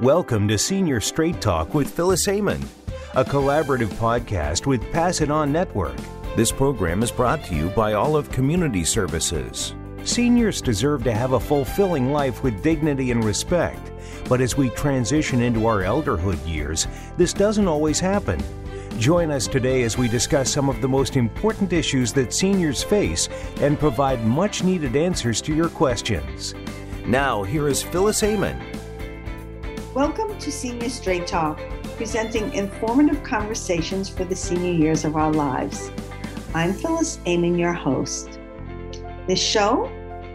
Welcome to Senior Straight Talk with Phyllis Amon, a collaborative podcast with Pass It On Network. This program is brought to you by Olive Community Services. Seniors deserve to have a fulfilling life with dignity and respect, but as we transition into our elderhood years, this doesn't always happen. Join us today as we discuss some of the most important issues that seniors face and provide much needed answers to your questions. Now, here is Phyllis Amon. Welcome to Senior Straight Talk, presenting informative conversations for the senior years of our lives. I'm Phyllis Amon, your host. This show,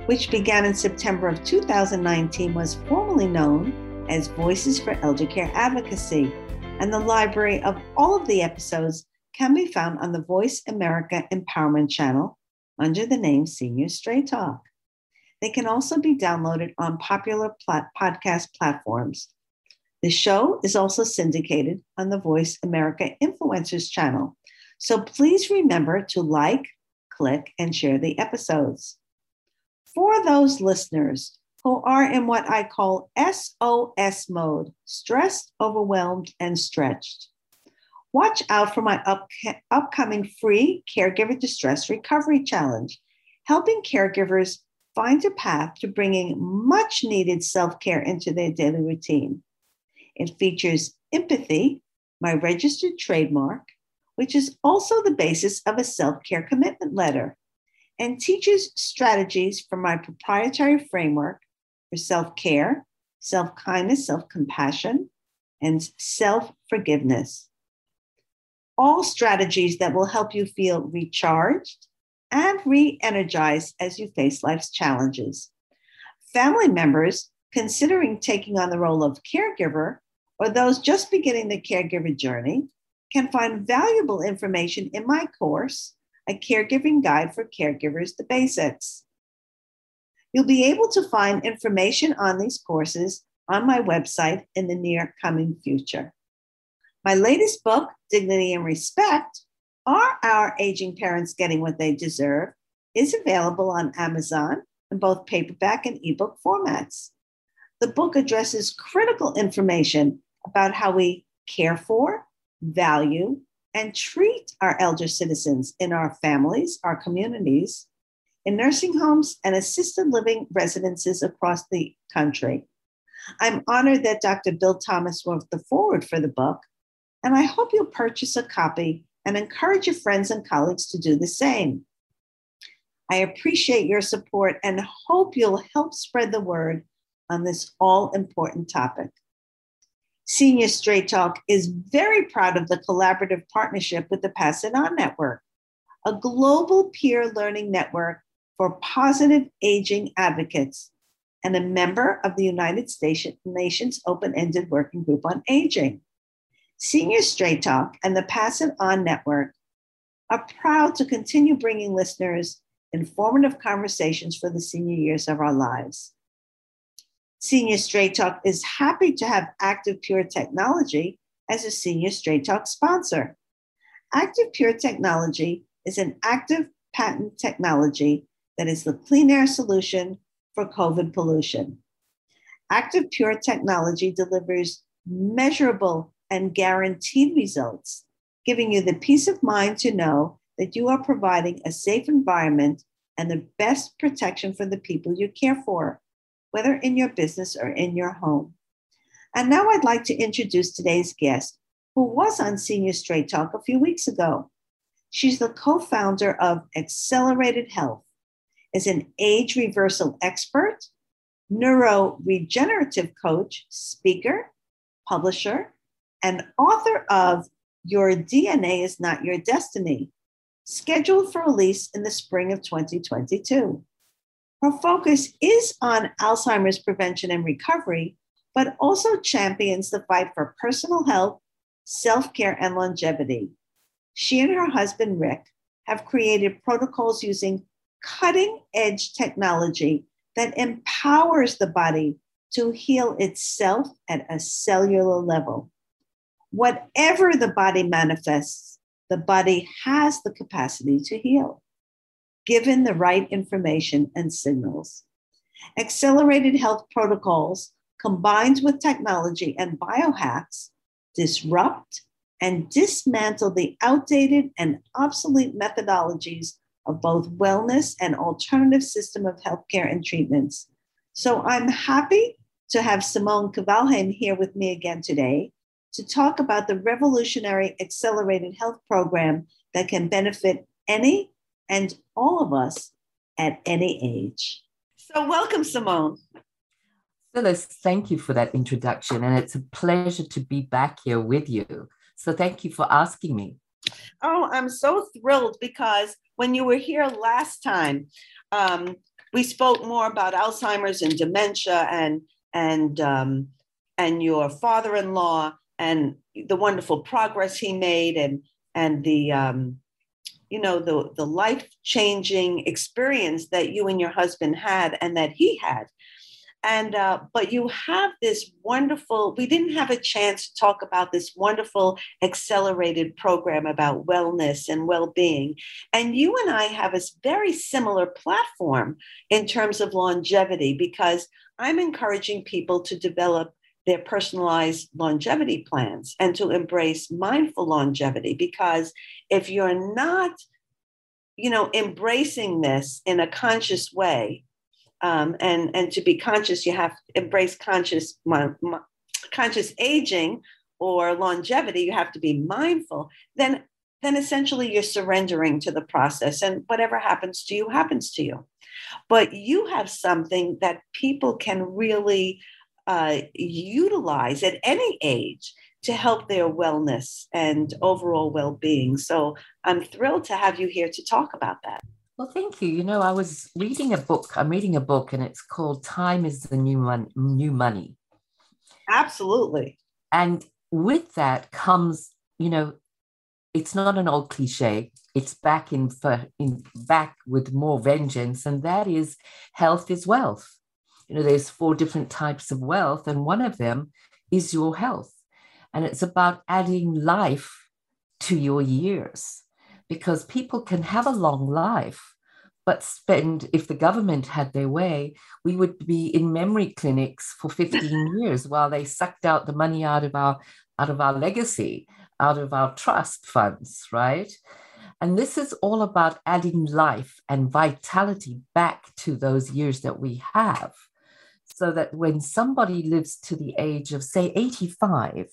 which began in September of 2019, was formerly known as Voices for Elder Care Advocacy, and the library of all of the episodes can be found on the Voice America Empowerment channel under the name Senior Straight Talk. They can also be downloaded on popular plat- podcast platforms the show is also syndicated on the Voice America Influencers channel. So please remember to like, click, and share the episodes. For those listeners who are in what I call SOS mode stressed, overwhelmed, and stretched, watch out for my up- upcoming free Caregiver Distress Recovery Challenge, helping caregivers find a path to bringing much needed self care into their daily routine. It features empathy, my registered trademark, which is also the basis of a self care commitment letter, and teaches strategies from my proprietary framework for self care, self kindness, self compassion, and self forgiveness. All strategies that will help you feel recharged and re energized as you face life's challenges. Family members considering taking on the role of caregiver or those just beginning the caregiver journey can find valuable information in my course, A Caregiving Guide for Caregivers The Basics. You'll be able to find information on these courses on my website in the near coming future. My latest book, Dignity and Respect Are Our Aging Parents Getting What They Deserve? is available on Amazon in both paperback and ebook formats. The book addresses critical information about how we care for, value, and treat our elder citizens in our families, our communities, in nursing homes and assisted living residences across the country. I'm honored that Dr. Bill Thomas wrote the foreword for the book, and I hope you'll purchase a copy and encourage your friends and colleagues to do the same. I appreciate your support and hope you'll help spread the word on this all important topic. Senior Straight Talk is very proud of the collaborative partnership with the Pass It On Network, a global peer learning network for positive aging advocates and a member of the United Nations Open Ended Working Group on Aging. Senior Straight Talk and the Pass It On Network are proud to continue bringing listeners informative conversations for the senior years of our lives. Senior Straight Talk is happy to have Active Pure Technology as a Senior Straight Talk sponsor. Active Pure Technology is an active patent technology that is the clean air solution for COVID pollution. Active Pure Technology delivers measurable and guaranteed results, giving you the peace of mind to know that you are providing a safe environment and the best protection for the people you care for whether in your business or in your home. And now I'd like to introduce today's guest, who was on Senior Straight Talk a few weeks ago. She's the co founder of Accelerated Health, is an age reversal expert, neuro regenerative coach, speaker, publisher, and author of Your DNA is Not Your Destiny, scheduled for release in the spring of 2022. Her focus is on Alzheimer's prevention and recovery, but also champions the fight for personal health, self care, and longevity. She and her husband, Rick, have created protocols using cutting edge technology that empowers the body to heal itself at a cellular level. Whatever the body manifests, the body has the capacity to heal given the right information and signals. Accelerated health protocols combined with technology and biohacks, disrupt and dismantle the outdated and obsolete methodologies of both wellness and alternative system of healthcare and treatments. So I'm happy to have Simone Kvalheim here with me again today to talk about the revolutionary accelerated health program that can benefit any and all of us at any age. So, welcome, Simone. Phyllis, thank you for that introduction. And it's a pleasure to be back here with you. So, thank you for asking me. Oh, I'm so thrilled because when you were here last time, um, we spoke more about Alzheimer's and dementia and and um, and your father-in-law and the wonderful progress he made and and the um, you know the the life-changing experience that you and your husband had and that he had. And uh, but you have this wonderful we didn't have a chance to talk about this wonderful accelerated program about wellness and well-being. And you and i have a very similar platform in terms of longevity because i'm encouraging people to develop their personalized longevity plans and to embrace mindful longevity because if you're not you know embracing this in a conscious way um, and and to be conscious, you have to embrace conscious my, my, conscious aging or longevity. You have to be mindful. Then then essentially you're surrendering to the process, and whatever happens to you happens to you. But you have something that people can really uh, utilize at any age to help their wellness and overall well-being. So I'm thrilled to have you here to talk about that. Well, thank you. You know, I was reading a book. I'm reading a book, and it's called "Time Is the New Mon- New Money." Absolutely. And with that comes, you know, it's not an old cliche. It's back in for in back with more vengeance, and that is health is wealth. You know, there's four different types of wealth, and one of them is your health, and it's about adding life to your years because people can have a long life but spend if the government had their way we would be in memory clinics for 15 years while they sucked out the money out of our out of our legacy out of our trust funds right? And this is all about adding life and vitality back to those years that we have so that when somebody lives to the age of say 85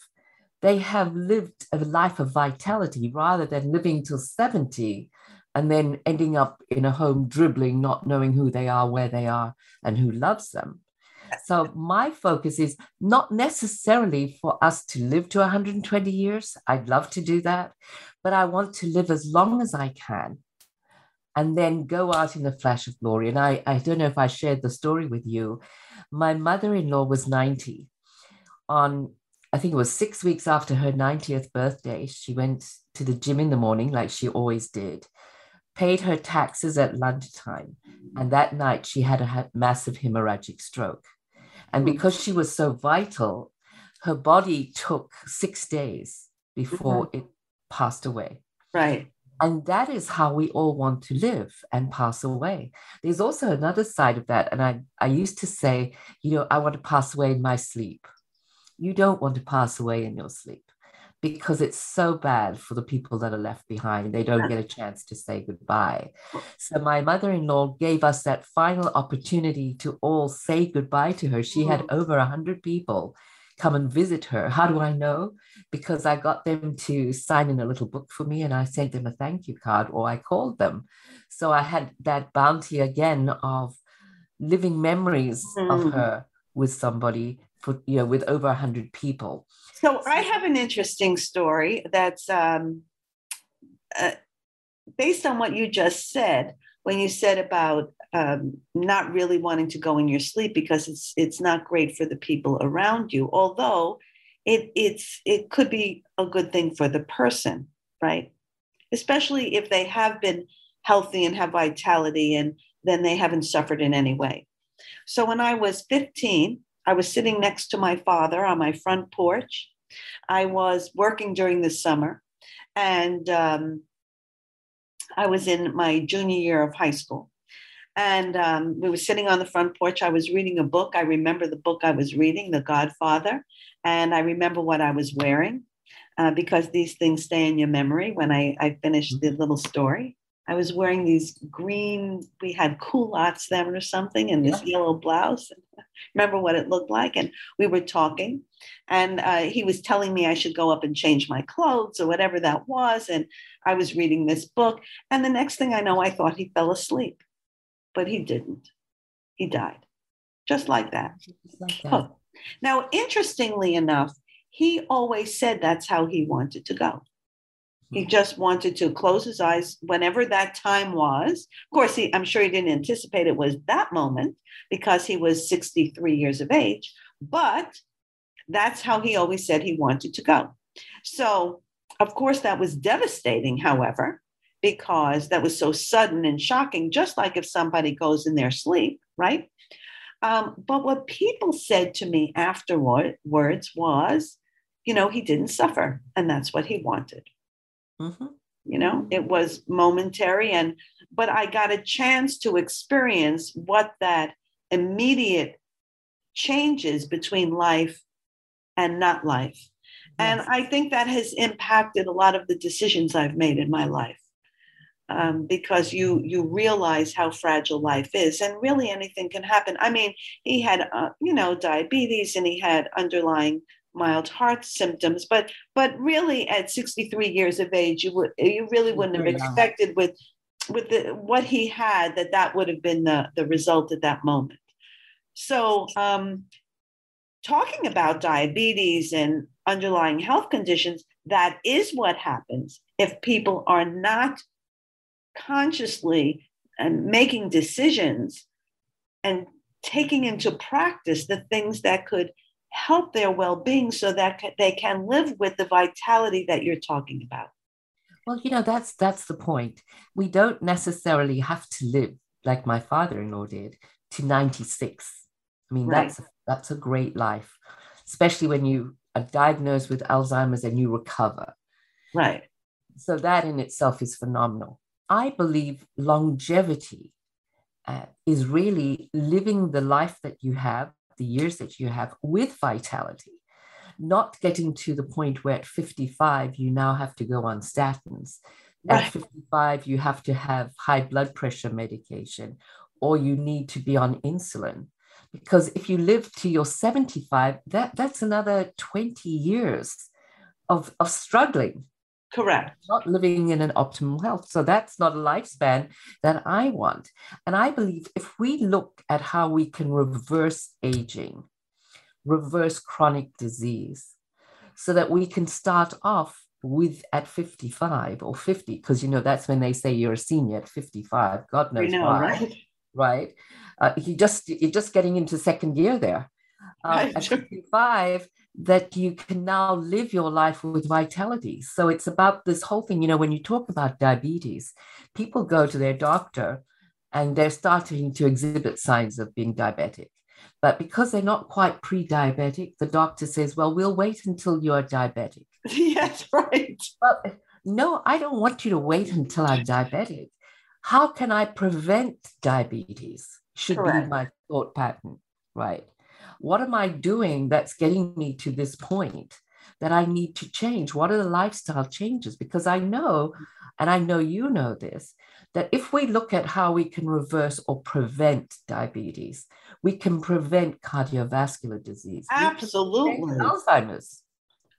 they have lived a life of vitality rather than living till 70 and then ending up in a home dribbling, not knowing who they are, where they are, and who loves them. So, my focus is not necessarily for us to live to 120 years. I'd love to do that, but I want to live as long as I can and then go out in the flash of glory. And I, I don't know if I shared the story with you. My mother in law was 90 on I think it was six weeks after her 90th birthday, she went to the gym in the morning, like she always did, paid her taxes at lunchtime. And that night, she had a massive hemorrhagic stroke. And hmm. because she was so vital, her body took six days before mm-hmm. it passed away. Right. And that is how we all want to live and pass away. There's also another side of that. And I, I used to say, you know, I want to pass away in my sleep you don't want to pass away in your sleep because it's so bad for the people that are left behind. They don't get a chance to say goodbye. So, my mother in law gave us that final opportunity to all say goodbye to her. She had mm-hmm. over 100 people come and visit her. How do I know? Because I got them to sign in a little book for me and I sent them a thank you card or I called them. So, I had that bounty again of living memories mm. of her with somebody for you know with over 100 people so i have an interesting story that's um, uh, based on what you just said when you said about um, not really wanting to go in your sleep because it's it's not great for the people around you although it it's it could be a good thing for the person right especially if they have been healthy and have vitality and then they haven't suffered in any way so when i was 15 I was sitting next to my father on my front porch. I was working during the summer, and um, I was in my junior year of high school. and um, we were sitting on the front porch. I was reading a book. I remember the book I was reading, The Godfather, and I remember what I was wearing uh, because these things stay in your memory when I, I finished the little story. I was wearing these green, we had culottes then or something, and this yeah. yellow blouse. Remember what it looked like? And we were talking, and uh, he was telling me I should go up and change my clothes or whatever that was. And I was reading this book. And the next thing I know, I thought he fell asleep, but he didn't. He died just like that. Just like that. Oh. Now, interestingly enough, he always said that's how he wanted to go. He just wanted to close his eyes whenever that time was. Of course, he, I'm sure he didn't anticipate it was that moment because he was 63 years of age, but that's how he always said he wanted to go. So, of course, that was devastating, however, because that was so sudden and shocking, just like if somebody goes in their sleep, right? Um, but what people said to me afterwards was, you know, he didn't suffer, and that's what he wanted. Mm-hmm. You know, it was momentary, and but I got a chance to experience what that immediate changes between life and not life. Yes. And I think that has impacted a lot of the decisions I've made in my life. Um, because you you realize how fragile life is, and really anything can happen. I mean, he had uh, you know diabetes, and he had underlying mild heart symptoms but but really at 63 years of age you would you really wouldn't have expected with with the, what he had that that would have been the the result at that moment. So um talking about diabetes and underlying health conditions that is what happens if people are not consciously and making decisions and taking into practice the things that could help their well-being so that they can live with the vitality that you're talking about. Well you know that's that's the point. We don't necessarily have to live like my father-in-law did to 96 i mean right. that's that's a great life especially when you are diagnosed with alzheimer's and you recover. Right. So that in itself is phenomenal. I believe longevity uh, is really living the life that you have the years that you have with vitality, not getting to the point where at 55 you now have to go on statins. Right. At 55, you have to have high blood pressure medication or you need to be on insulin. Because if you live to your 75, that, that's another 20 years of, of struggling Correct. Not living in an optimal health. So that's not a lifespan that I want. And I believe if we look at how we can reverse aging, reverse chronic disease, so that we can start off with at 55 or 50, because you know that's when they say you're a senior at 55. God knows know, why. Right. Right. Uh, you just you're just getting into second year there. Um. At 55, that you can now live your life with vitality. So it's about this whole thing. You know, when you talk about diabetes, people go to their doctor and they're starting to exhibit signs of being diabetic. But because they're not quite pre diabetic, the doctor says, well, we'll wait until you're diabetic. yes, right. But no, I don't want you to wait until I'm diabetic. How can I prevent diabetes? Should Correct. be my thought pattern, right? What am I doing that's getting me to this point that I need to change? What are the lifestyle changes? Because I know, and I know you know this, that if we look at how we can reverse or prevent diabetes, we can prevent cardiovascular disease. Absolutely. Alzheimer's.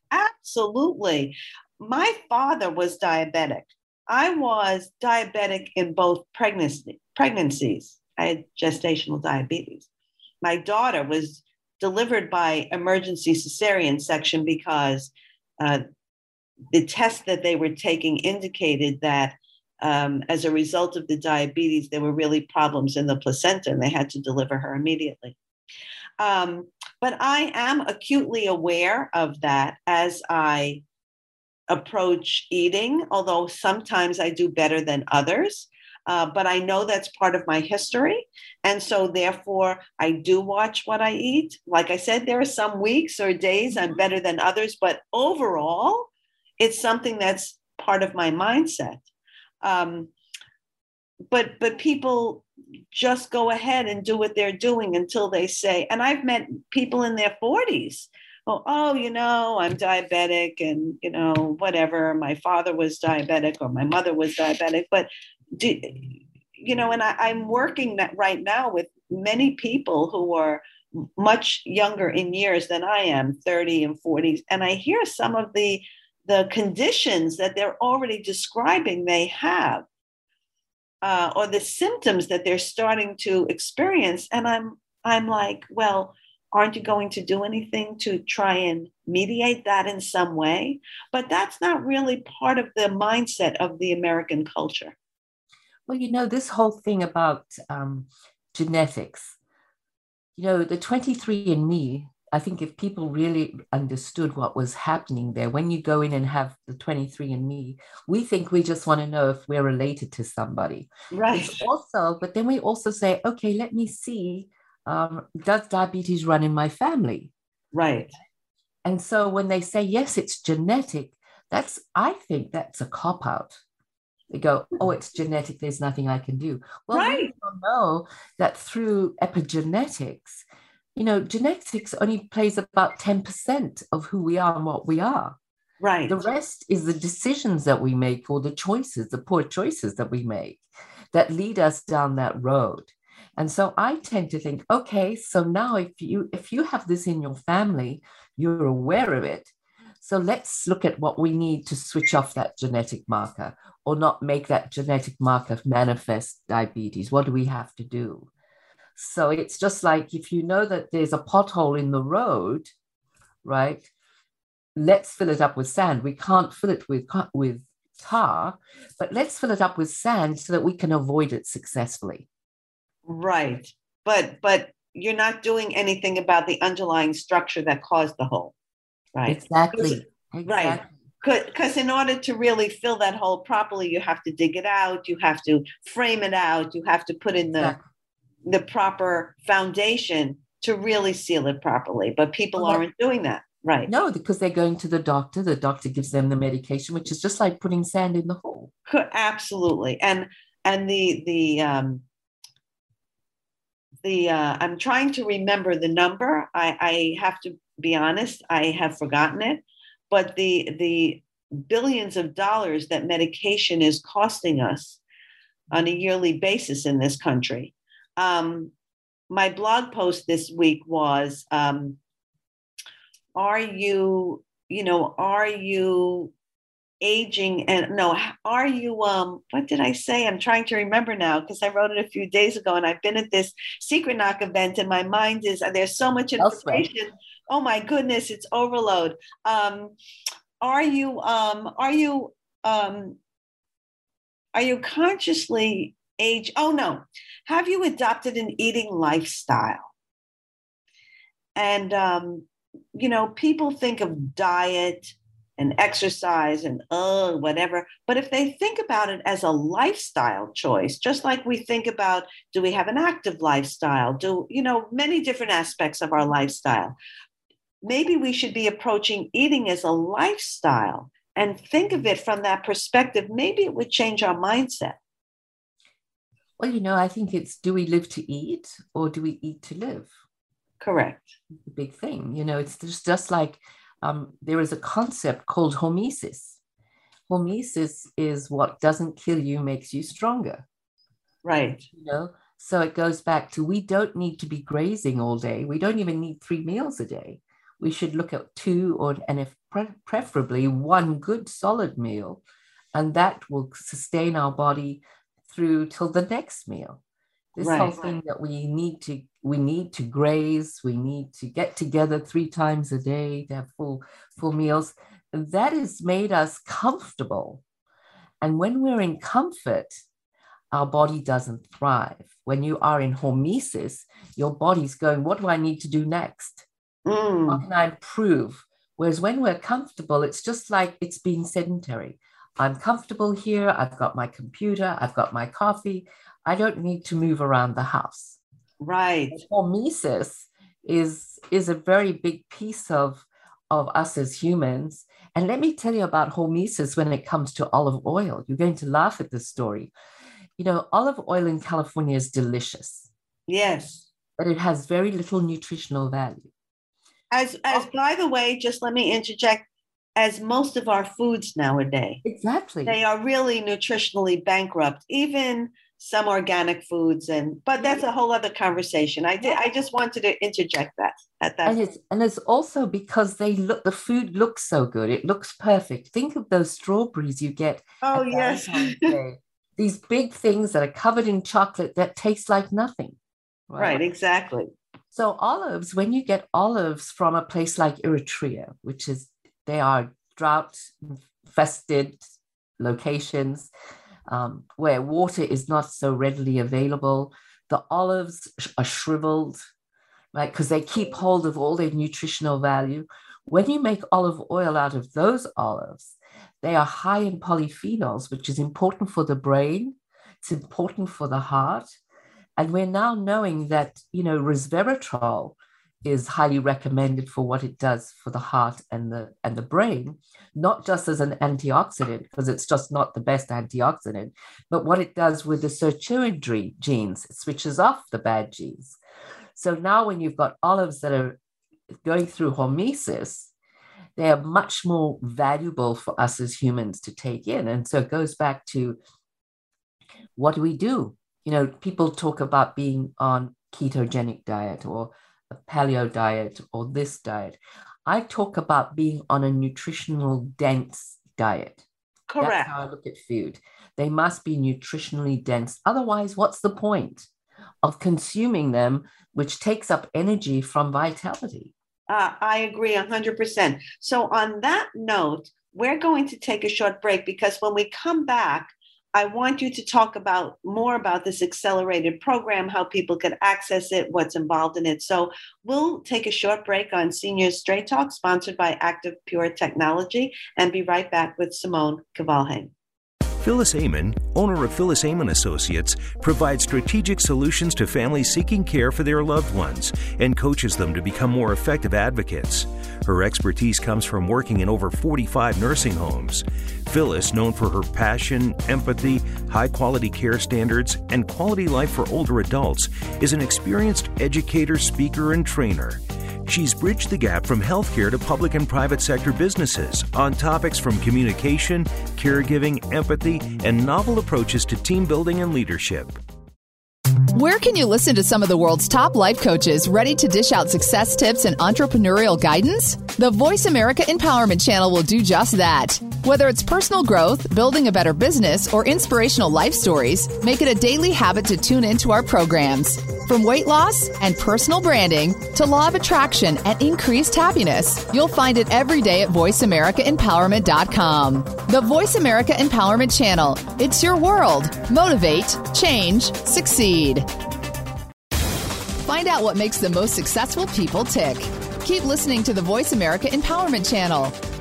Absolutely. My father was diabetic. I was diabetic in both pregnancy, pregnancies. I had gestational diabetes. My daughter was delivered by emergency cesarean section because uh, the test that they were taking indicated that um, as a result of the diabetes, there were really problems in the placenta and they had to deliver her immediately. Um, but I am acutely aware of that as I approach eating, although sometimes I do better than others. Uh, but I know that's part of my history. And so, therefore, I do watch what I eat. Like I said, there are some weeks or days I'm better than others, but overall, it's something that's part of my mindset. Um, but but people just go ahead and do what they're doing until they say, and I've met people in their 40s. Oh, oh, you know, I'm diabetic and, you know, whatever. My father was diabetic or my mother was diabetic. But, do, you know, and I, I'm working that right now with many people who are much younger in years than I am, 30 and 40s. And I hear some of the the conditions that they're already describing they have uh, or the symptoms that they're starting to experience and i'm i'm like well aren't you going to do anything to try and mediate that in some way but that's not really part of the mindset of the american culture well you know this whole thing about um, genetics you know the 23andMe I think if people really understood what was happening there, when you go in and have the 23andMe, we think we just want to know if we're related to somebody. Right. also, but then we also say, okay, let me see, um, does diabetes run in my family? Right. And so when they say, yes, it's genetic, that's, I think that's a cop out. They go, hmm. oh, it's genetic, there's nothing I can do. Well, right. we know that through epigenetics, you know, genetics only plays about 10% of who we are and what we are. Right. The rest is the decisions that we make or the choices, the poor choices that we make that lead us down that road. And so I tend to think, okay, so now if you if you have this in your family, you're aware of it. So let's look at what we need to switch off that genetic marker or not make that genetic marker manifest diabetes. What do we have to do? So it's just like if you know that there's a pothole in the road, right? Let's fill it up with sand. We can't fill it with with tar, but let's fill it up with sand so that we can avoid it successfully. Right. But but you're not doing anything about the underlying structure that caused the hole. Right. Exactly. Exactly. Right because in order to really fill that hole properly you have to dig it out you have to frame it out you have to put in the exactly the proper foundation to really seal it properly. But people well, aren't doing that. Right. No, because they're going to the doctor. The doctor gives them the medication, which is just like putting sand in the hole. Absolutely. And and the the um the uh, I'm trying to remember the number. I, I have to be honest, I have forgotten it. But the the billions of dollars that medication is costing us on a yearly basis in this country. Um, my blog post this week was um, Are you, you know, are you aging and no are you um what did i say? I'm trying to remember now because i wrote it a few days ago and i've been at this secret knock event and my mind is there's so much information. Oh my goodness it's overload. Um are you um are you um are you consciously age oh no. Have you adopted an eating lifestyle? And, um, you know, people think of diet and exercise and uh, whatever. But if they think about it as a lifestyle choice, just like we think about do we have an active lifestyle? Do, you know, many different aspects of our lifestyle. Maybe we should be approaching eating as a lifestyle and think of it from that perspective. Maybe it would change our mindset. Well, you know, I think it's do we live to eat or do we eat to live? Correct. The big thing. You know, it's just, just like um, there is a concept called hormesis. Hormesis is what doesn't kill you makes you stronger. Right. You know, so it goes back to we don't need to be grazing all day. We don't even need three meals a day. We should look at two or, and if pre- preferably one good solid meal, and that will sustain our body through till the next meal. This right. whole thing that we need to we need to graze, we need to get together three times a day to have full full meals. That has made us comfortable. And when we're in comfort, our body doesn't thrive. When you are in hormesis, your body's going, What do I need to do next? Mm. How can I improve? Whereas when we're comfortable, it's just like it's being sedentary. I'm comfortable here. I've got my computer. I've got my coffee. I don't need to move around the house. Right. Hormesis is is a very big piece of of us as humans. And let me tell you about hormesis when it comes to olive oil. You're going to laugh at this story. you know, olive oil in California is delicious. Yes. But it has very little nutritional value. As as by the way, just let me interject, as most of our foods nowadays. Exactly. They are really nutritionally bankrupt, even some organic foods and but that's a whole other conversation. I did I just wanted to interject that at that and it's and it's also because they look the food looks so good. It looks perfect. Think of those strawberries you get. Oh yes. These big things that are covered in chocolate that taste like nothing. Right, right exactly. So olives, when you get olives from a place like Eritrea, which is they are drought infested locations, um, where water is not so readily available. The olives are shriveled, right? Because they keep hold of all their nutritional value. When you make olive oil out of those olives, they are high in polyphenols, which is important for the brain. It's important for the heart. And we're now knowing that, you know, resveratrol, is highly recommended for what it does for the heart and the and the brain not just as an antioxidant because it's just not the best antioxidant but what it does with the sirtuin genes. It switches off the bad genes. So now when you've got olives that are going through hormesis they are much more valuable for us as humans to take in. And so it goes back to what do we do? You know people talk about being on ketogenic diet or paleo diet or this diet. I talk about being on a nutritional dense diet. Correct. That's how I look at food. They must be nutritionally dense. Otherwise, what's the point of consuming them, which takes up energy from vitality? Uh, I agree 100%. So, on that note, we're going to take a short break because when we come back, I want you to talk about more about this accelerated program, how people can access it, what's involved in it. So we'll take a short break on Senior Straight Talk, sponsored by Active Pure Technology, and be right back with Simone Kvalheim. Phyllis Amon, owner of Phyllis Amon Associates, provides strategic solutions to families seeking care for their loved ones and coaches them to become more effective advocates. Her expertise comes from working in over 45 nursing homes. Phyllis, known for her passion, empathy, high quality care standards, and quality life for older adults, is an experienced educator, speaker, and trainer. She's bridged the gap from healthcare to public and private sector businesses on topics from communication, caregiving, empathy, and novel approaches to team building and leadership. Where can you listen to some of the world's top life coaches ready to dish out success tips and entrepreneurial guidance? The Voice America Empowerment Channel will do just that. Whether it's personal growth, building a better business, or inspirational life stories, make it a daily habit to tune into our programs. From weight loss and personal branding to law of attraction and increased happiness, you'll find it every day at VoiceAmericaEmpowerment.com. The Voice America Empowerment Channel. It's your world. Motivate, change, succeed. Find out what makes the most successful people tick. Keep listening to the Voice America Empowerment Channel.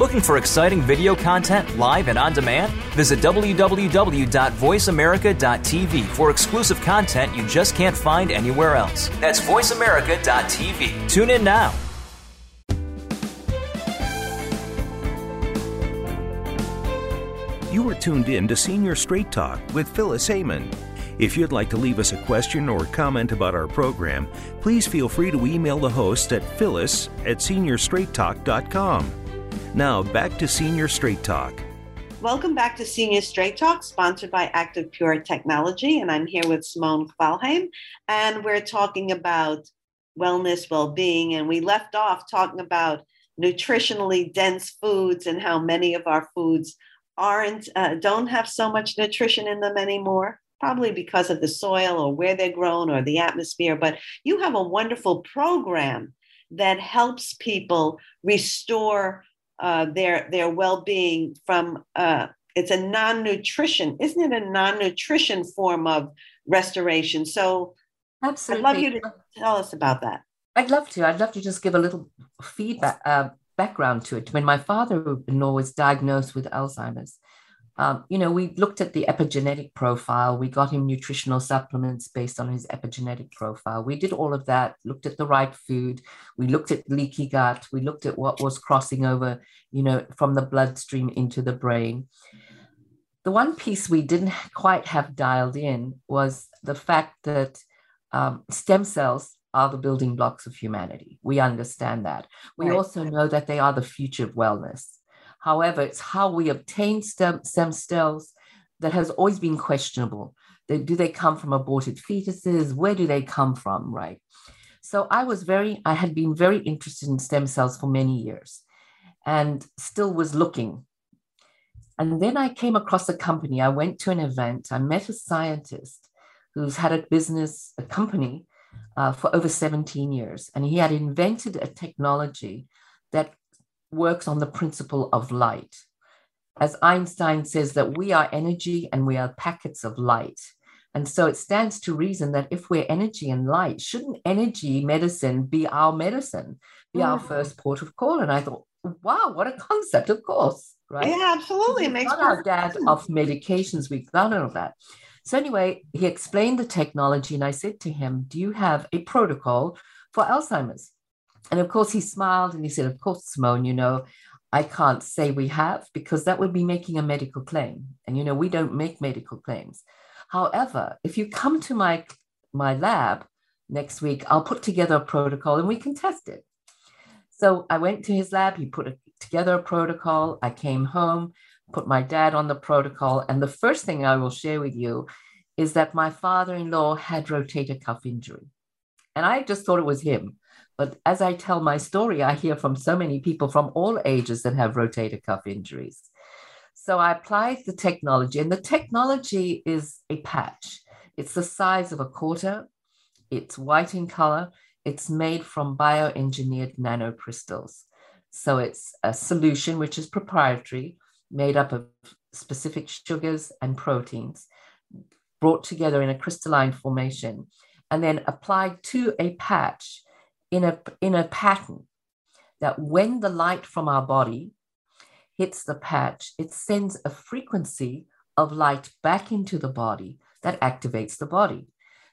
Looking for exciting video content live and on demand? Visit www.voiceamerica.tv for exclusive content you just can't find anywhere else. That's voiceamerica.tv. Tune in now. You are tuned in to Senior Straight Talk with Phyllis Amon. If you'd like to leave us a question or comment about our program, please feel free to email the host at phyllis at seniorstraighttalk.com. Now, back to Senior Straight Talk. Welcome back to Senior Straight Talk, sponsored by Active Pure Technology. And I'm here with Simone Kvalheim, and we're talking about wellness, well being. And we left off talking about nutritionally dense foods and how many of our foods aren't uh, don't have so much nutrition in them anymore probably because of the soil or where they're grown or the atmosphere but you have a wonderful program that helps people restore uh, their their well-being from uh, it's a non-nutrition isn't it a non-nutrition form of restoration? So absolutely i'd love you to tell us about that. I'd love to. I'd love to just give a little feedback uh, background to it. When my father-in-law was diagnosed with Alzheimer's, um, you know, we looked at the epigenetic profile. We got him nutritional supplements based on his epigenetic profile. We did all of that, looked at the right food. We looked at leaky gut. We looked at what was crossing over, you know, from the bloodstream into the brain. The one piece we didn't quite have dialed in was the fact that um, stem cells are the building blocks of humanity. We understand that. We right. also know that they are the future of wellness. However, it's how we obtain stem, stem cells that has always been questionable. They, do they come from aborted fetuses? Where do they come from? Right. So I was very, I had been very interested in stem cells for many years and still was looking. And then I came across a company. I went to an event. I met a scientist who's had a business, a company uh, for over 17 years. And he had invented a technology that works on the principle of light. As Einstein says, that we are energy and we are packets of light. And so it stands to reason that if we're energy and light, shouldn't energy medicine be our medicine, be mm. our first port of call? And I thought, wow, what a concept, of course, right? Yeah, absolutely. It makes our dad of medications, we've done all of that. So anyway, he explained the technology, and I said to him, Do you have a protocol for Alzheimer's? And of course, he smiled and he said, Of course, Simone, you know, I can't say we have because that would be making a medical claim. And, you know, we don't make medical claims. However, if you come to my, my lab next week, I'll put together a protocol and we can test it. So I went to his lab, he put a, together a protocol. I came home, put my dad on the protocol. And the first thing I will share with you is that my father in law had rotator cuff injury. And I just thought it was him. But as I tell my story, I hear from so many people from all ages that have rotator cuff injuries. So I applied the technology, and the technology is a patch. It's the size of a quarter, it's white in color, it's made from bioengineered nanocrystals. So it's a solution which is proprietary, made up of specific sugars and proteins, brought together in a crystalline formation, and then applied to a patch in a, in a pattern that when the light from our body hits the patch, it sends a frequency of light back into the body that activates the body.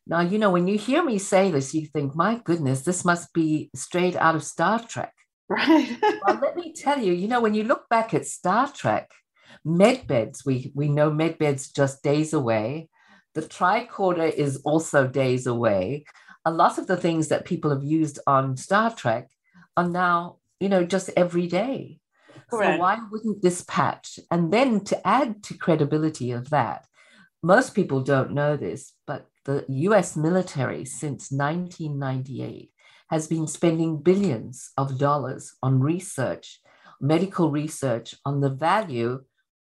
Now, you know, when you hear me say this, you think, my goodness, this must be straight out of Star Trek. Right. well, let me tell you, you know, when you look back at Star Trek, medbeds, we, we know med beds just days away. The tricorder is also days away a lot of the things that people have used on Star Trek are now, you know, just every day. Correct. So why wouldn't this patch? And then to add to credibility of that, most people don't know this, but the US military since 1998 has been spending billions of dollars on research, medical research on the value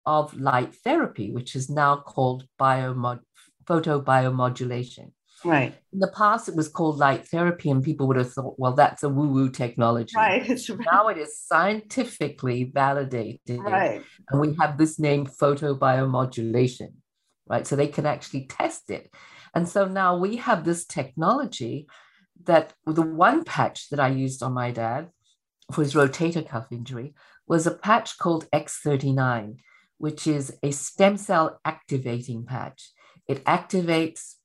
of light therapy, which is now called biomod- photobiomodulation. Right. In the past, it was called light therapy, and people would have thought, well, that's a woo woo technology. Right. Now it is scientifically validated. Right. And we have this name photobiomodulation, right? So they can actually test it. And so now we have this technology that the one patch that I used on my dad for his rotator cuff injury was a patch called X39, which is a stem cell activating patch. It activates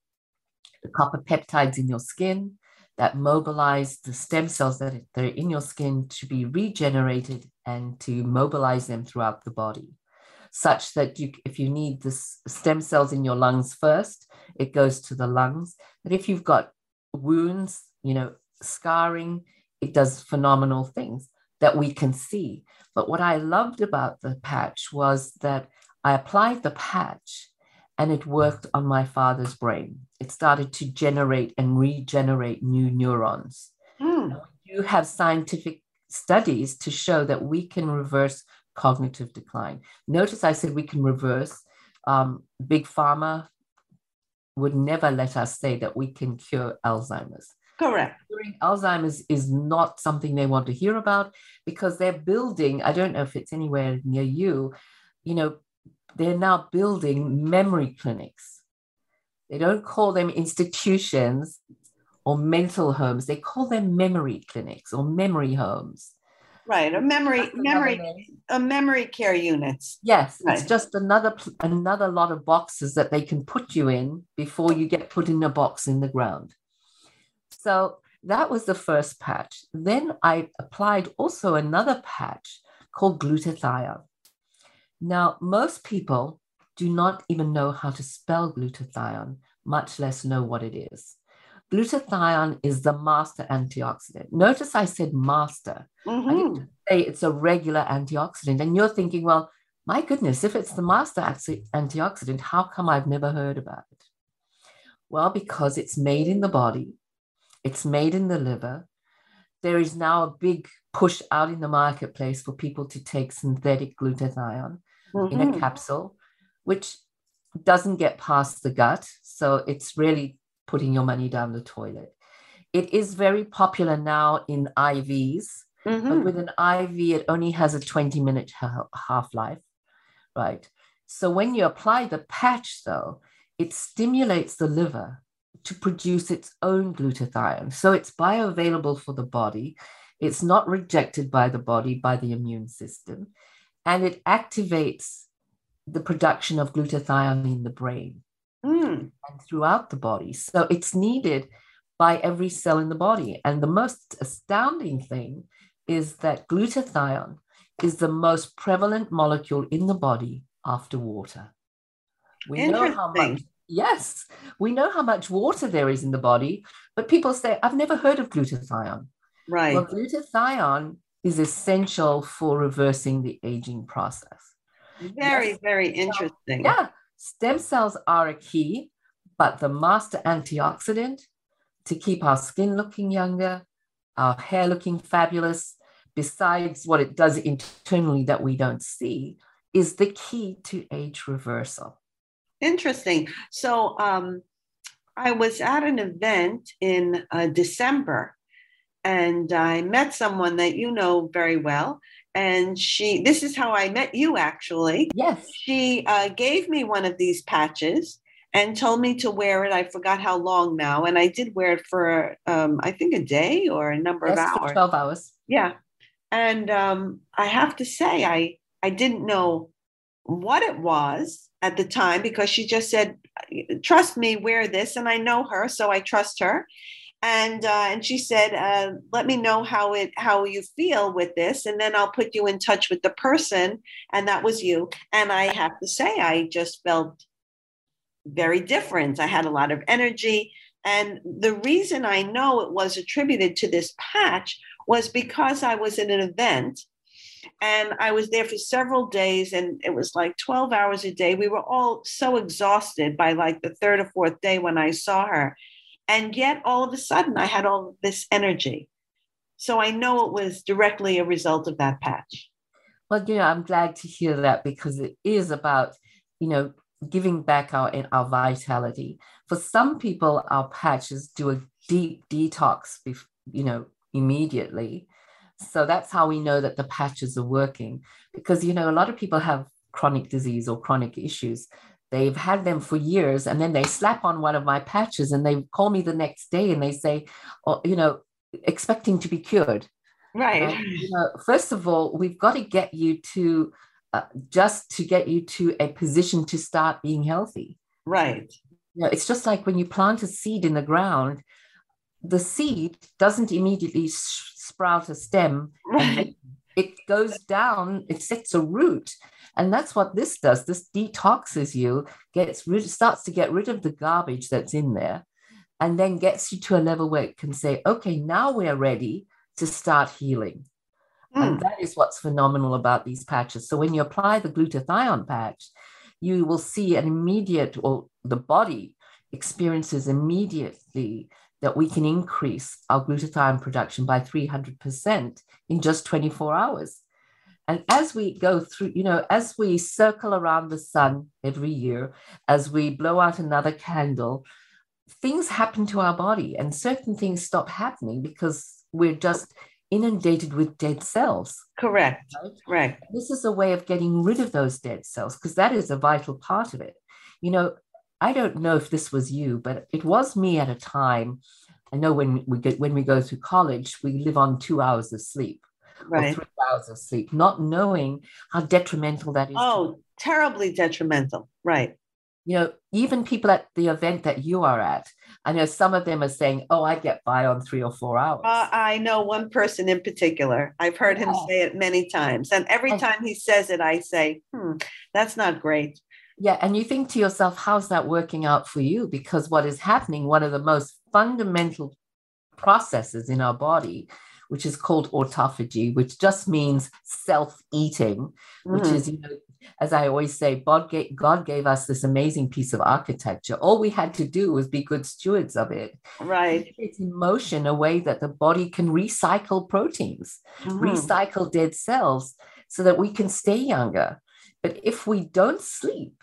the copper peptides in your skin that mobilize the stem cells that are in your skin to be regenerated and to mobilize them throughout the body such that you if you need the stem cells in your lungs first it goes to the lungs but if you've got wounds you know scarring it does phenomenal things that we can see but what i loved about the patch was that i applied the patch and it worked on my father's brain. It started to generate and regenerate new neurons. Mm. You have scientific studies to show that we can reverse cognitive decline. Notice I said we can reverse. Um, Big Pharma would never let us say that we can cure Alzheimer's. Correct. Curing Alzheimer's is not something they want to hear about because they're building, I don't know if it's anywhere near you, you know, they're now building memory clinics. They don't call them institutions or mental homes, they call them memory clinics or memory homes. Right, a memory memory a memory care units. Yes, Right. it's just another another lot of boxes that they can put you in before you get put in a box in the ground. So that was the first patch. Then I applied also another patch called glutathione. Now, most people do not even know how to spell glutathione, much less know what it is. Glutathione is the master antioxidant. Notice I said master. I Mhm. didn't say it's a regular antioxidant. And you're thinking, well, my goodness, if it's the master anti- antioxidant, how come I've never heard about it? Well, because it's made in the body, it's made in the liver. There is now a big push out in the marketplace for people to take synthetic glutathione in a Mhm. capsule, which doesn't get past the gut. So it's really putting your money down the toilet. It is very popular now in IVs, but Mhm. with an IV, it only has a 20 minute half life, right? So when you apply the patch, though, it stimulates the liver to produce its own glutathione. So it's bioavailable for the body. It's not rejected by the body, by the immune system, and it activates the production of glutathione in the brain Mm. and throughout the body. So it's needed by every cell in the body. And the most astounding thing is that glutathione is the most prevalent molecule in the body after water. We know how much, yes, we know how much water there is in the body, but people say, I've never heard of glutathione. Right. Well, glutathione is essential for reversing the aging process. Very, yes. very interesting. Yeah, stem cells are a key, but the master antioxidant to keep our skin looking younger, our hair looking fabulous, besides what it does internally that we don't see, is the key to age reversal. Interesting. So um, I was at an event in uh, December and I met someone that you know very well. And she, this is how I met you actually. Yes. She uh, gave me one of these patches and told me to wear it. I forgot how long now. And I did wear it for, um, I think, a day or a number Yes, of hours. 12 hours. Yeah. And um, I have to say, I, I didn't know what it was at the time because she just said, trust me, wear this. And I know her, so I trust her. And uh, and she said, uh, let me know how it how you feel with this, and then I'll put you in touch with the person. And that was you. And I have to say, I just felt very different. I had a lot of energy. And the reason I know it was attributed to this patch was because I was at an event and I was there for several days and it was like 12 hours a day. We were all so exhausted by like the third or fourth day when I saw her. And yet all of a sudden I had all this energy. So I know it was directly a result of that patch. Well, you know, I'm glad to hear that because it is about, you know, giving back our our vitality. For some people, our patches do a deep detox, you know, immediately. So that's how we know that the patches are working. Because you know, a lot of people have chronic disease or chronic issues. They've had them for years, and then they slap on one of my patches, and they call me the next day, and they say, "Oh, you know, expecting to be cured." Right. You know, first of all, we've got to get you to uh, just to get you to a position to start being healthy. Right. You know, it's just like when you plant a seed in the ground, the seed doesn't immediately s- sprout a stem. Right. It goes down, it sets a root. And that's what this does. This detoxes you, gets rid, starts to get rid of the garbage that's in there, and then gets you to a level where it can say, okay, now we're ready to start healing. And Mm. that is what's phenomenal about these patches. So when you apply the glutathione patch, you will see an immediate, or the body experiences immediately that we can increase our glutathione production by 300% in just 24 hours. And as we go through, you know, as we circle around the sun every year, as we blow out another candle, things happen to our body and certain things stop happening because we're just inundated with dead cells. Correct. Right? This is a way of getting rid of those dead cells because that is a vital part of it. You know, I don't know if this was you, but it was me at a time. I know when we get when we go through college, we live on two hours of sleep. Right. or three hours of sleep, not knowing how detrimental that is. Oh, terribly detrimental. Right. You know, even people at the event that you are at, I know some of them are saying, "Oh, I get by on three or four hours." Uh, I know one person in particular. I've heard yeah. him say it many times, and every and, time he says it, I say, "Hmm, that's not great." Yeah, and you think to yourself, "How's that working out for you?" Because what is happening, one of the most fundamental processes in our body which is called autophagy, which just means self-eating, mm. which is, you know, as I always say, God gave, God gave us this amazing piece of architecture. All we had to do was be good stewards of it. Right. It's in motion a way that the body can recycle proteins, mm-hmm. recycle dead cells so that we can stay younger. But if we don't sleep,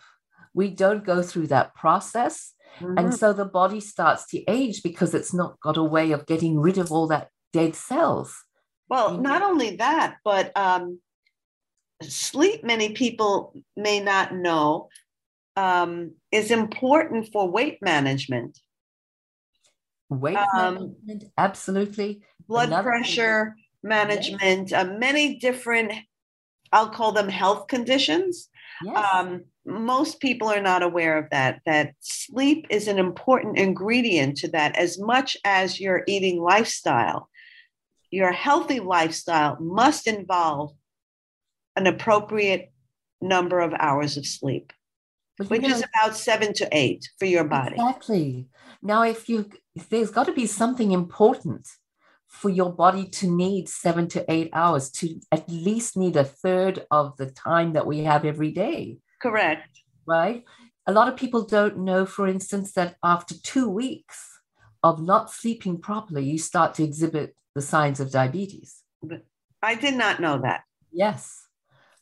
we don't go through that process. Mm-hmm. And so the body starts to age because it's not got a way of getting rid of all that dead cells. Well, not only that, but um, sleep, many people may not know, um, is important for weight management. Weight um, management, absolutely. Blood Another pressure thing. management, yes. uh, many different, I'll call them health conditions. Yes. Um, most people are not aware of that, that sleep is an important ingredient to that as much as your eating lifestyle. Your healthy lifestyle must involve an appropriate number of hours of sleep, which know, is about seven to eight for your body. Exactly. Now, if you, if there's got to be something important for your body to need seven to eight hours to at least need a third of the time that we have every day. Correct. Right. A lot of people don't know, for instance, that after two weeks of not sleeping properly, you start to exhibit the signs of diabetes. I did not know that. Yes.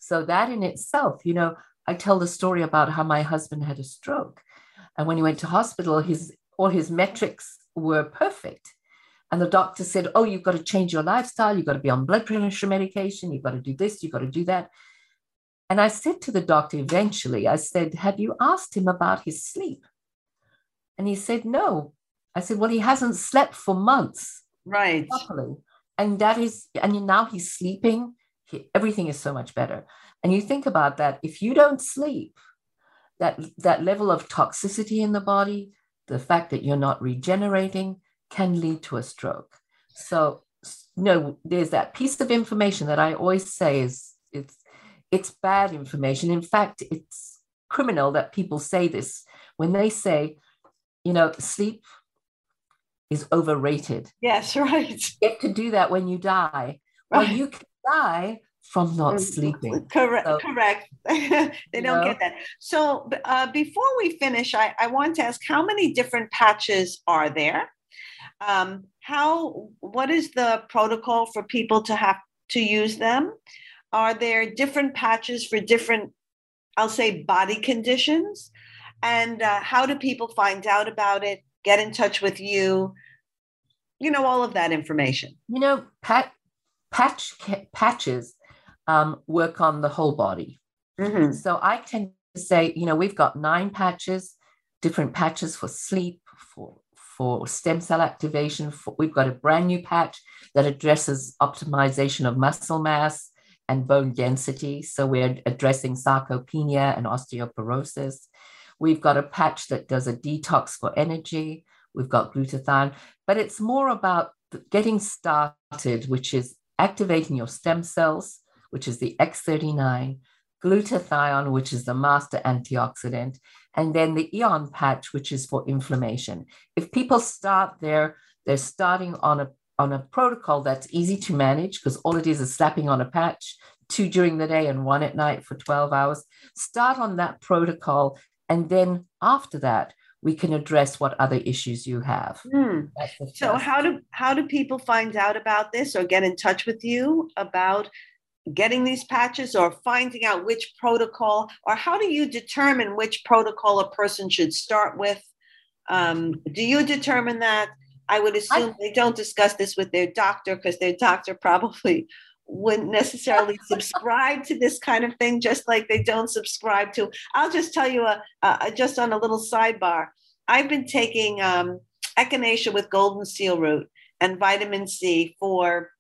So that in itself, you know, I tell the story about how my husband had a stroke. And when he went to hospital, his all his metrics were perfect. And the doctor said, Oh, you've got to change your lifestyle. You've got to be on blood pressure medication. You've got to do this. You've got to do that. And I said to the doctor eventually, I said, Have you asked him about his sleep? And he said, No. I said, Well, he hasn't slept for months. Right. Properly. And that is, and now he's sleeping everything is so much better. And you think about that, if you don't sleep, that, that level of toxicity in the body, the fact that you're not regenerating can lead to a stroke. So, know, there's that piece of information that I always say is it's it's bad information. In fact, it's criminal that people say this when they say, you know, sleep is overrated. Yes, right. You get to do that when you die. Right. Well, you can die from not sleeping. Correct. So, correct. they don't know? get that. So uh, before we finish, I, I want to ask how many different patches are there? Um, how what is the protocol for people to have to use them? Are there different patches for different, I'll say, body conditions? And uh, how do people find out about it? Get in touch with you. You know all of that information. You know, pat patch patches um, work on the whole body. Mm-hmm. So I tend to say, you know, we've got nine patches, different patches for sleep, for for stem cell activation. For, we've got a brand new patch that addresses optimization of muscle mass and bone density. So we're addressing sarcopenia and osteoporosis. We've got a patch that does a detox for energy. We've got glutathione, but it's more about getting started, which is activating your stem cells, which is the X39, glutathione, which is the master antioxidant, and then the Aeon patch, which is for inflammation. If people start there, they're starting on a on a protocol that's easy to manage because all it is is slapping on a patch, two during the day and one at night for 12 hours. Start on that protocol. And then after that, we can address what other issues you have. Mm. So how do how do people find out about this or get in touch with you about getting these patches or finding out which protocol or how do you determine which protocol a person should start with? Um, do you determine that? I would assume I, they don't discuss this with their doctor because their doctor probably wouldn't necessarily subscribe to this kind of thing, just like they don't subscribe to. I'll just tell you a, a just on a little sidebar. I've been taking um, echinacea with golden seal root and vitamin C for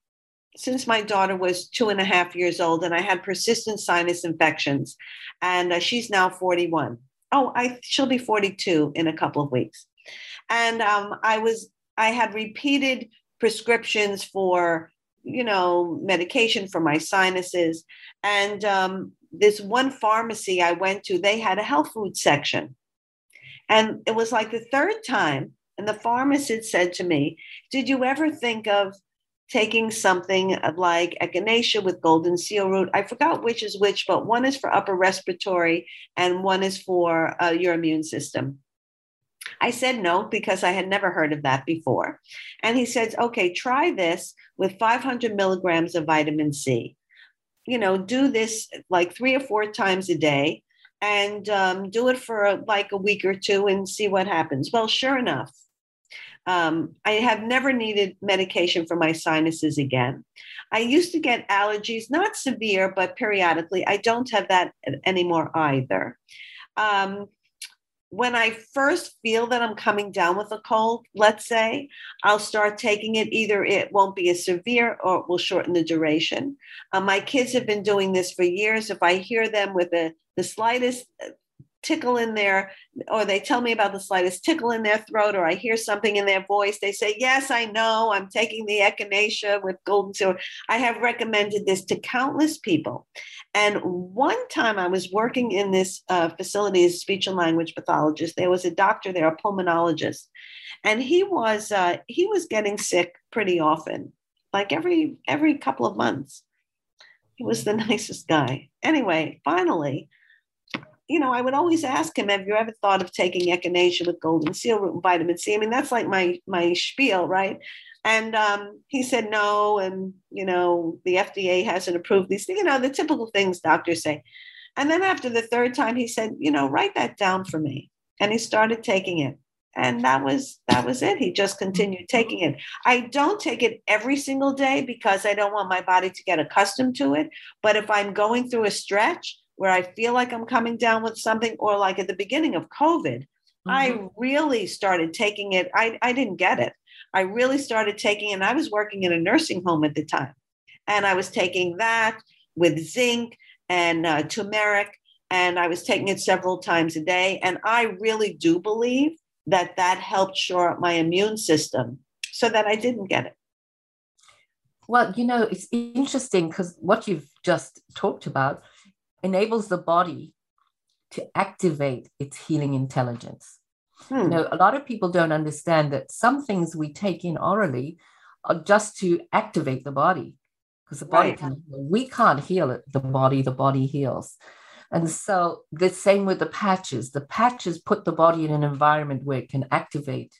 since my daughter was two and a half years old, and I had persistent sinus infections, and uh, she's now 41. Oh, I she'll be 42 in a couple of weeks, and um, I was I had repeated prescriptions for you know medication for my sinuses, and um, this one pharmacy I went to, they had a health food section, and it was like the third time, and the pharmacist said to me, "Did you ever think of?" taking something like echinacea with golden seal root. I forgot which is which, but one is for upper respiratory and one is for uh, your immune system. I said no because I had never heard of that before. And he says, okay, try this with 500 milligrams of vitamin C. You know, do this like three or four times a day and um, do it for like a week or two and see what happens. Well, sure enough, um, I have never needed medication for my sinuses again. I used to get allergies, not severe, but periodically. I don't have that anymore either. Um, when I first feel that I'm coming down with a cold, let's say, I'll start taking it. Either it won't be as severe or it will shorten the duration. Uh, my kids have been doing this for years. If I hear them with a, the slightest tickle in their or they tell me about the slightest tickle in their throat or i hear something in their voice they say yes i know i'm taking the echinacea with golden seal i have recommended this to countless people. And one time i was working in this uh, facility as speech and language pathologist there was a doctor there a pulmonologist and he was uh, he was getting sick pretty often like every every couple of months. He was the nicest guy. Anyway finally you know, I would always ask him, "Have you ever thought of taking echinacea with golden seal root and vitamin C?" I mean, that's like my my spiel, right? And um, he said no, and you know, the FDA hasn't approved these. You know, the typical things doctors say. And then after the third time, he said, "You know, write that down for me," and he started taking it. And that was that was it. He just continued taking it. I don't take it every single day because I don't want my body to get accustomed to it. But if I'm going through a stretch, where I feel like I'm coming down with something, or like at the beginning of COVID, mm-hmm. I really started taking it. I, I didn't get it. I really started taking, and I was working in a nursing home at the time, and I was taking that with zinc and uh, turmeric, and I was taking it several times a day. And I really do believe that that helped shore up my immune system so that I didn't get it. Well, you know, it's interesting because what you've just talked about enables the body to activate its healing intelligence. Hmm. You know, a lot of people don't understand that some things we take in orally are just to activate the body because the body right. can we can't heal it the body the body heals and so the same with the patches the patches put the body in an environment where it can activate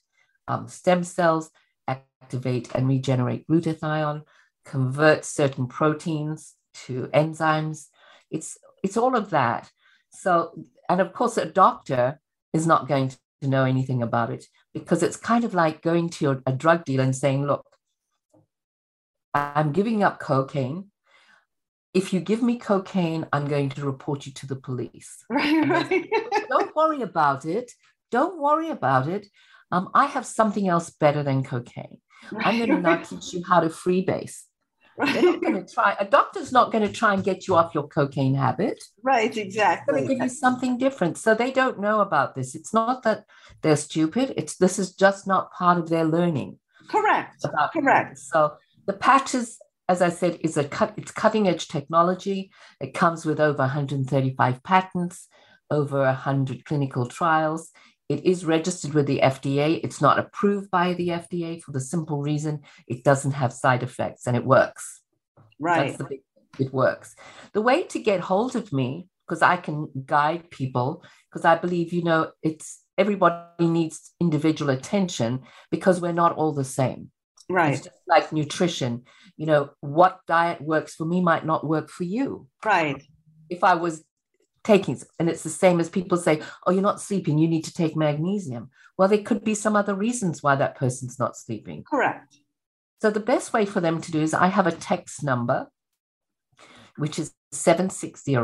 um, stem cells activate and regenerate glutathione convert certain proteins to enzymes it's it's all of that. So, and of course, a doctor is not going to know anything about it because it's kind of like going to a drug dealer and saying, look, I'm giving up cocaine. If you give me cocaine, I'm going to report you to the police. Right, right. Don't worry about it. Don't worry about it. Um, I have something else better than cocaine. Right, I'm going to now teach you how to freebase. They're not going to try. A doctor's not going to try and get you off your cocaine habit. Right, exactly. They're going to give you something different. So they don't know about this. It's not that they're stupid. It's this is just not part of their learning. Correct. Correct. So the patches, as I said, is a cut. It's cutting edge technology. It comes with over 135 patents, over 100 clinical trials. It is registered with the FDA. It's not approved by the FDA for the simple reason it doesn't have side effects and it works. Right. Big, it works. The way to get hold of me, because I can guide people, because I believe, you know, it's everybody needs individual attention because we're not all the same. Right. It's just like nutrition. You know, what diet works for me might not work for you. Right. If I was taking and it's the same as people say oh you're not sleeping you need to take magnesium. Well there could be some other reasons why that person's not sleeping. Correct. So the best way for them to do is i have a text number which is 760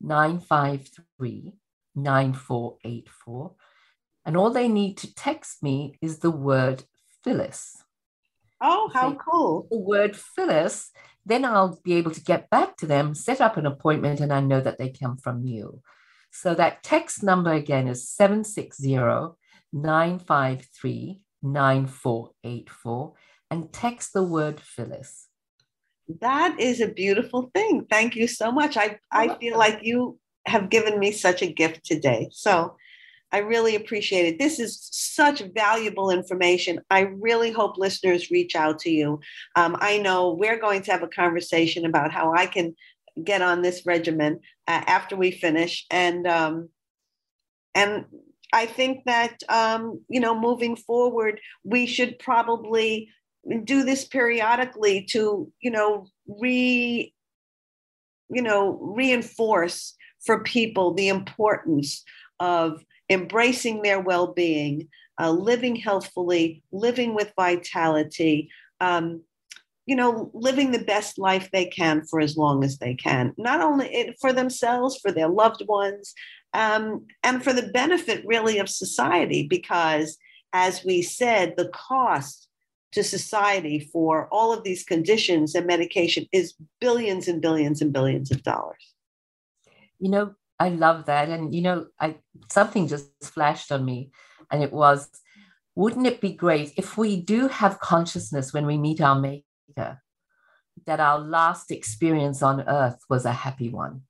953 9484 and all they need to text me is the word phyllis Oh, how cool. The word Phyllis, then I'll be able to get back to them, set up an appointment, and I know that they come from you. So that text number again is 760 953 9484 and text the word Phyllis. That is a beautiful thing. Thank you so much. I, I feel like you have given me such a gift today. So I really appreciate it. This is such valuable information. I really hope listeners reach out to you. Um, I know we're going to have a conversation about how I can get on this regimen uh, after we finish, and um, and I think that um, you know moving forward, we should probably do this periodically to you know re you know reinforce for people the importance of embracing their well-being uh, living healthfully living with vitality um, you know living the best life they can for as long as they can not only for themselves for their loved ones um, and for the benefit really of society because as we said the cost to society for all of these conditions and medication is billions and billions and billions of dollars. You know, I love that. And, you know, I something just flashed on me, and it was wouldn't it be great if we do have consciousness when we meet our maker, that our last experience on earth was a happy one,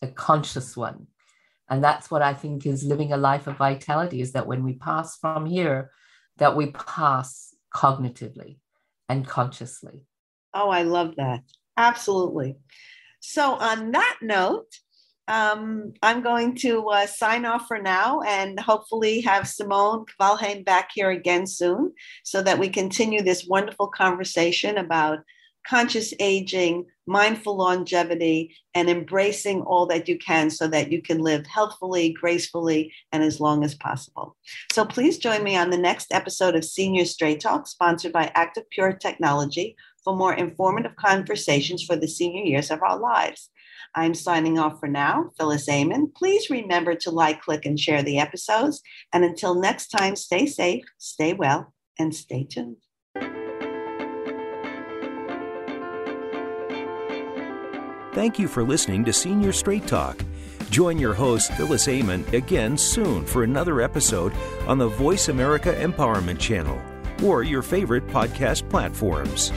a conscious one? And that's what I think is living a life of vitality is that when we pass from here, that we pass cognitively and consciously. Oh, I love that. Absolutely. So, on that note, um, I'm going to uh, sign off for now and hopefully have Simone Valheim back here again soon so that we continue this wonderful conversation about conscious aging, mindful longevity, and embracing all that you can so that you can live healthfully, gracefully, and as long as possible. So please join me on the next episode of Senior Straight Talk, sponsored by Active Pure Technology, for more informative conversations for the senior years of our lives. I'm signing off for now, Phyllis Amon. Please remember to like, click, and share the episodes. And until next time, stay safe, stay well, and stay tuned. Thank you for listening to Senior Straight Talk. Join your host, Phyllis Amon, again soon for another episode on the Voice America Empowerment Channel or your favorite podcast platforms.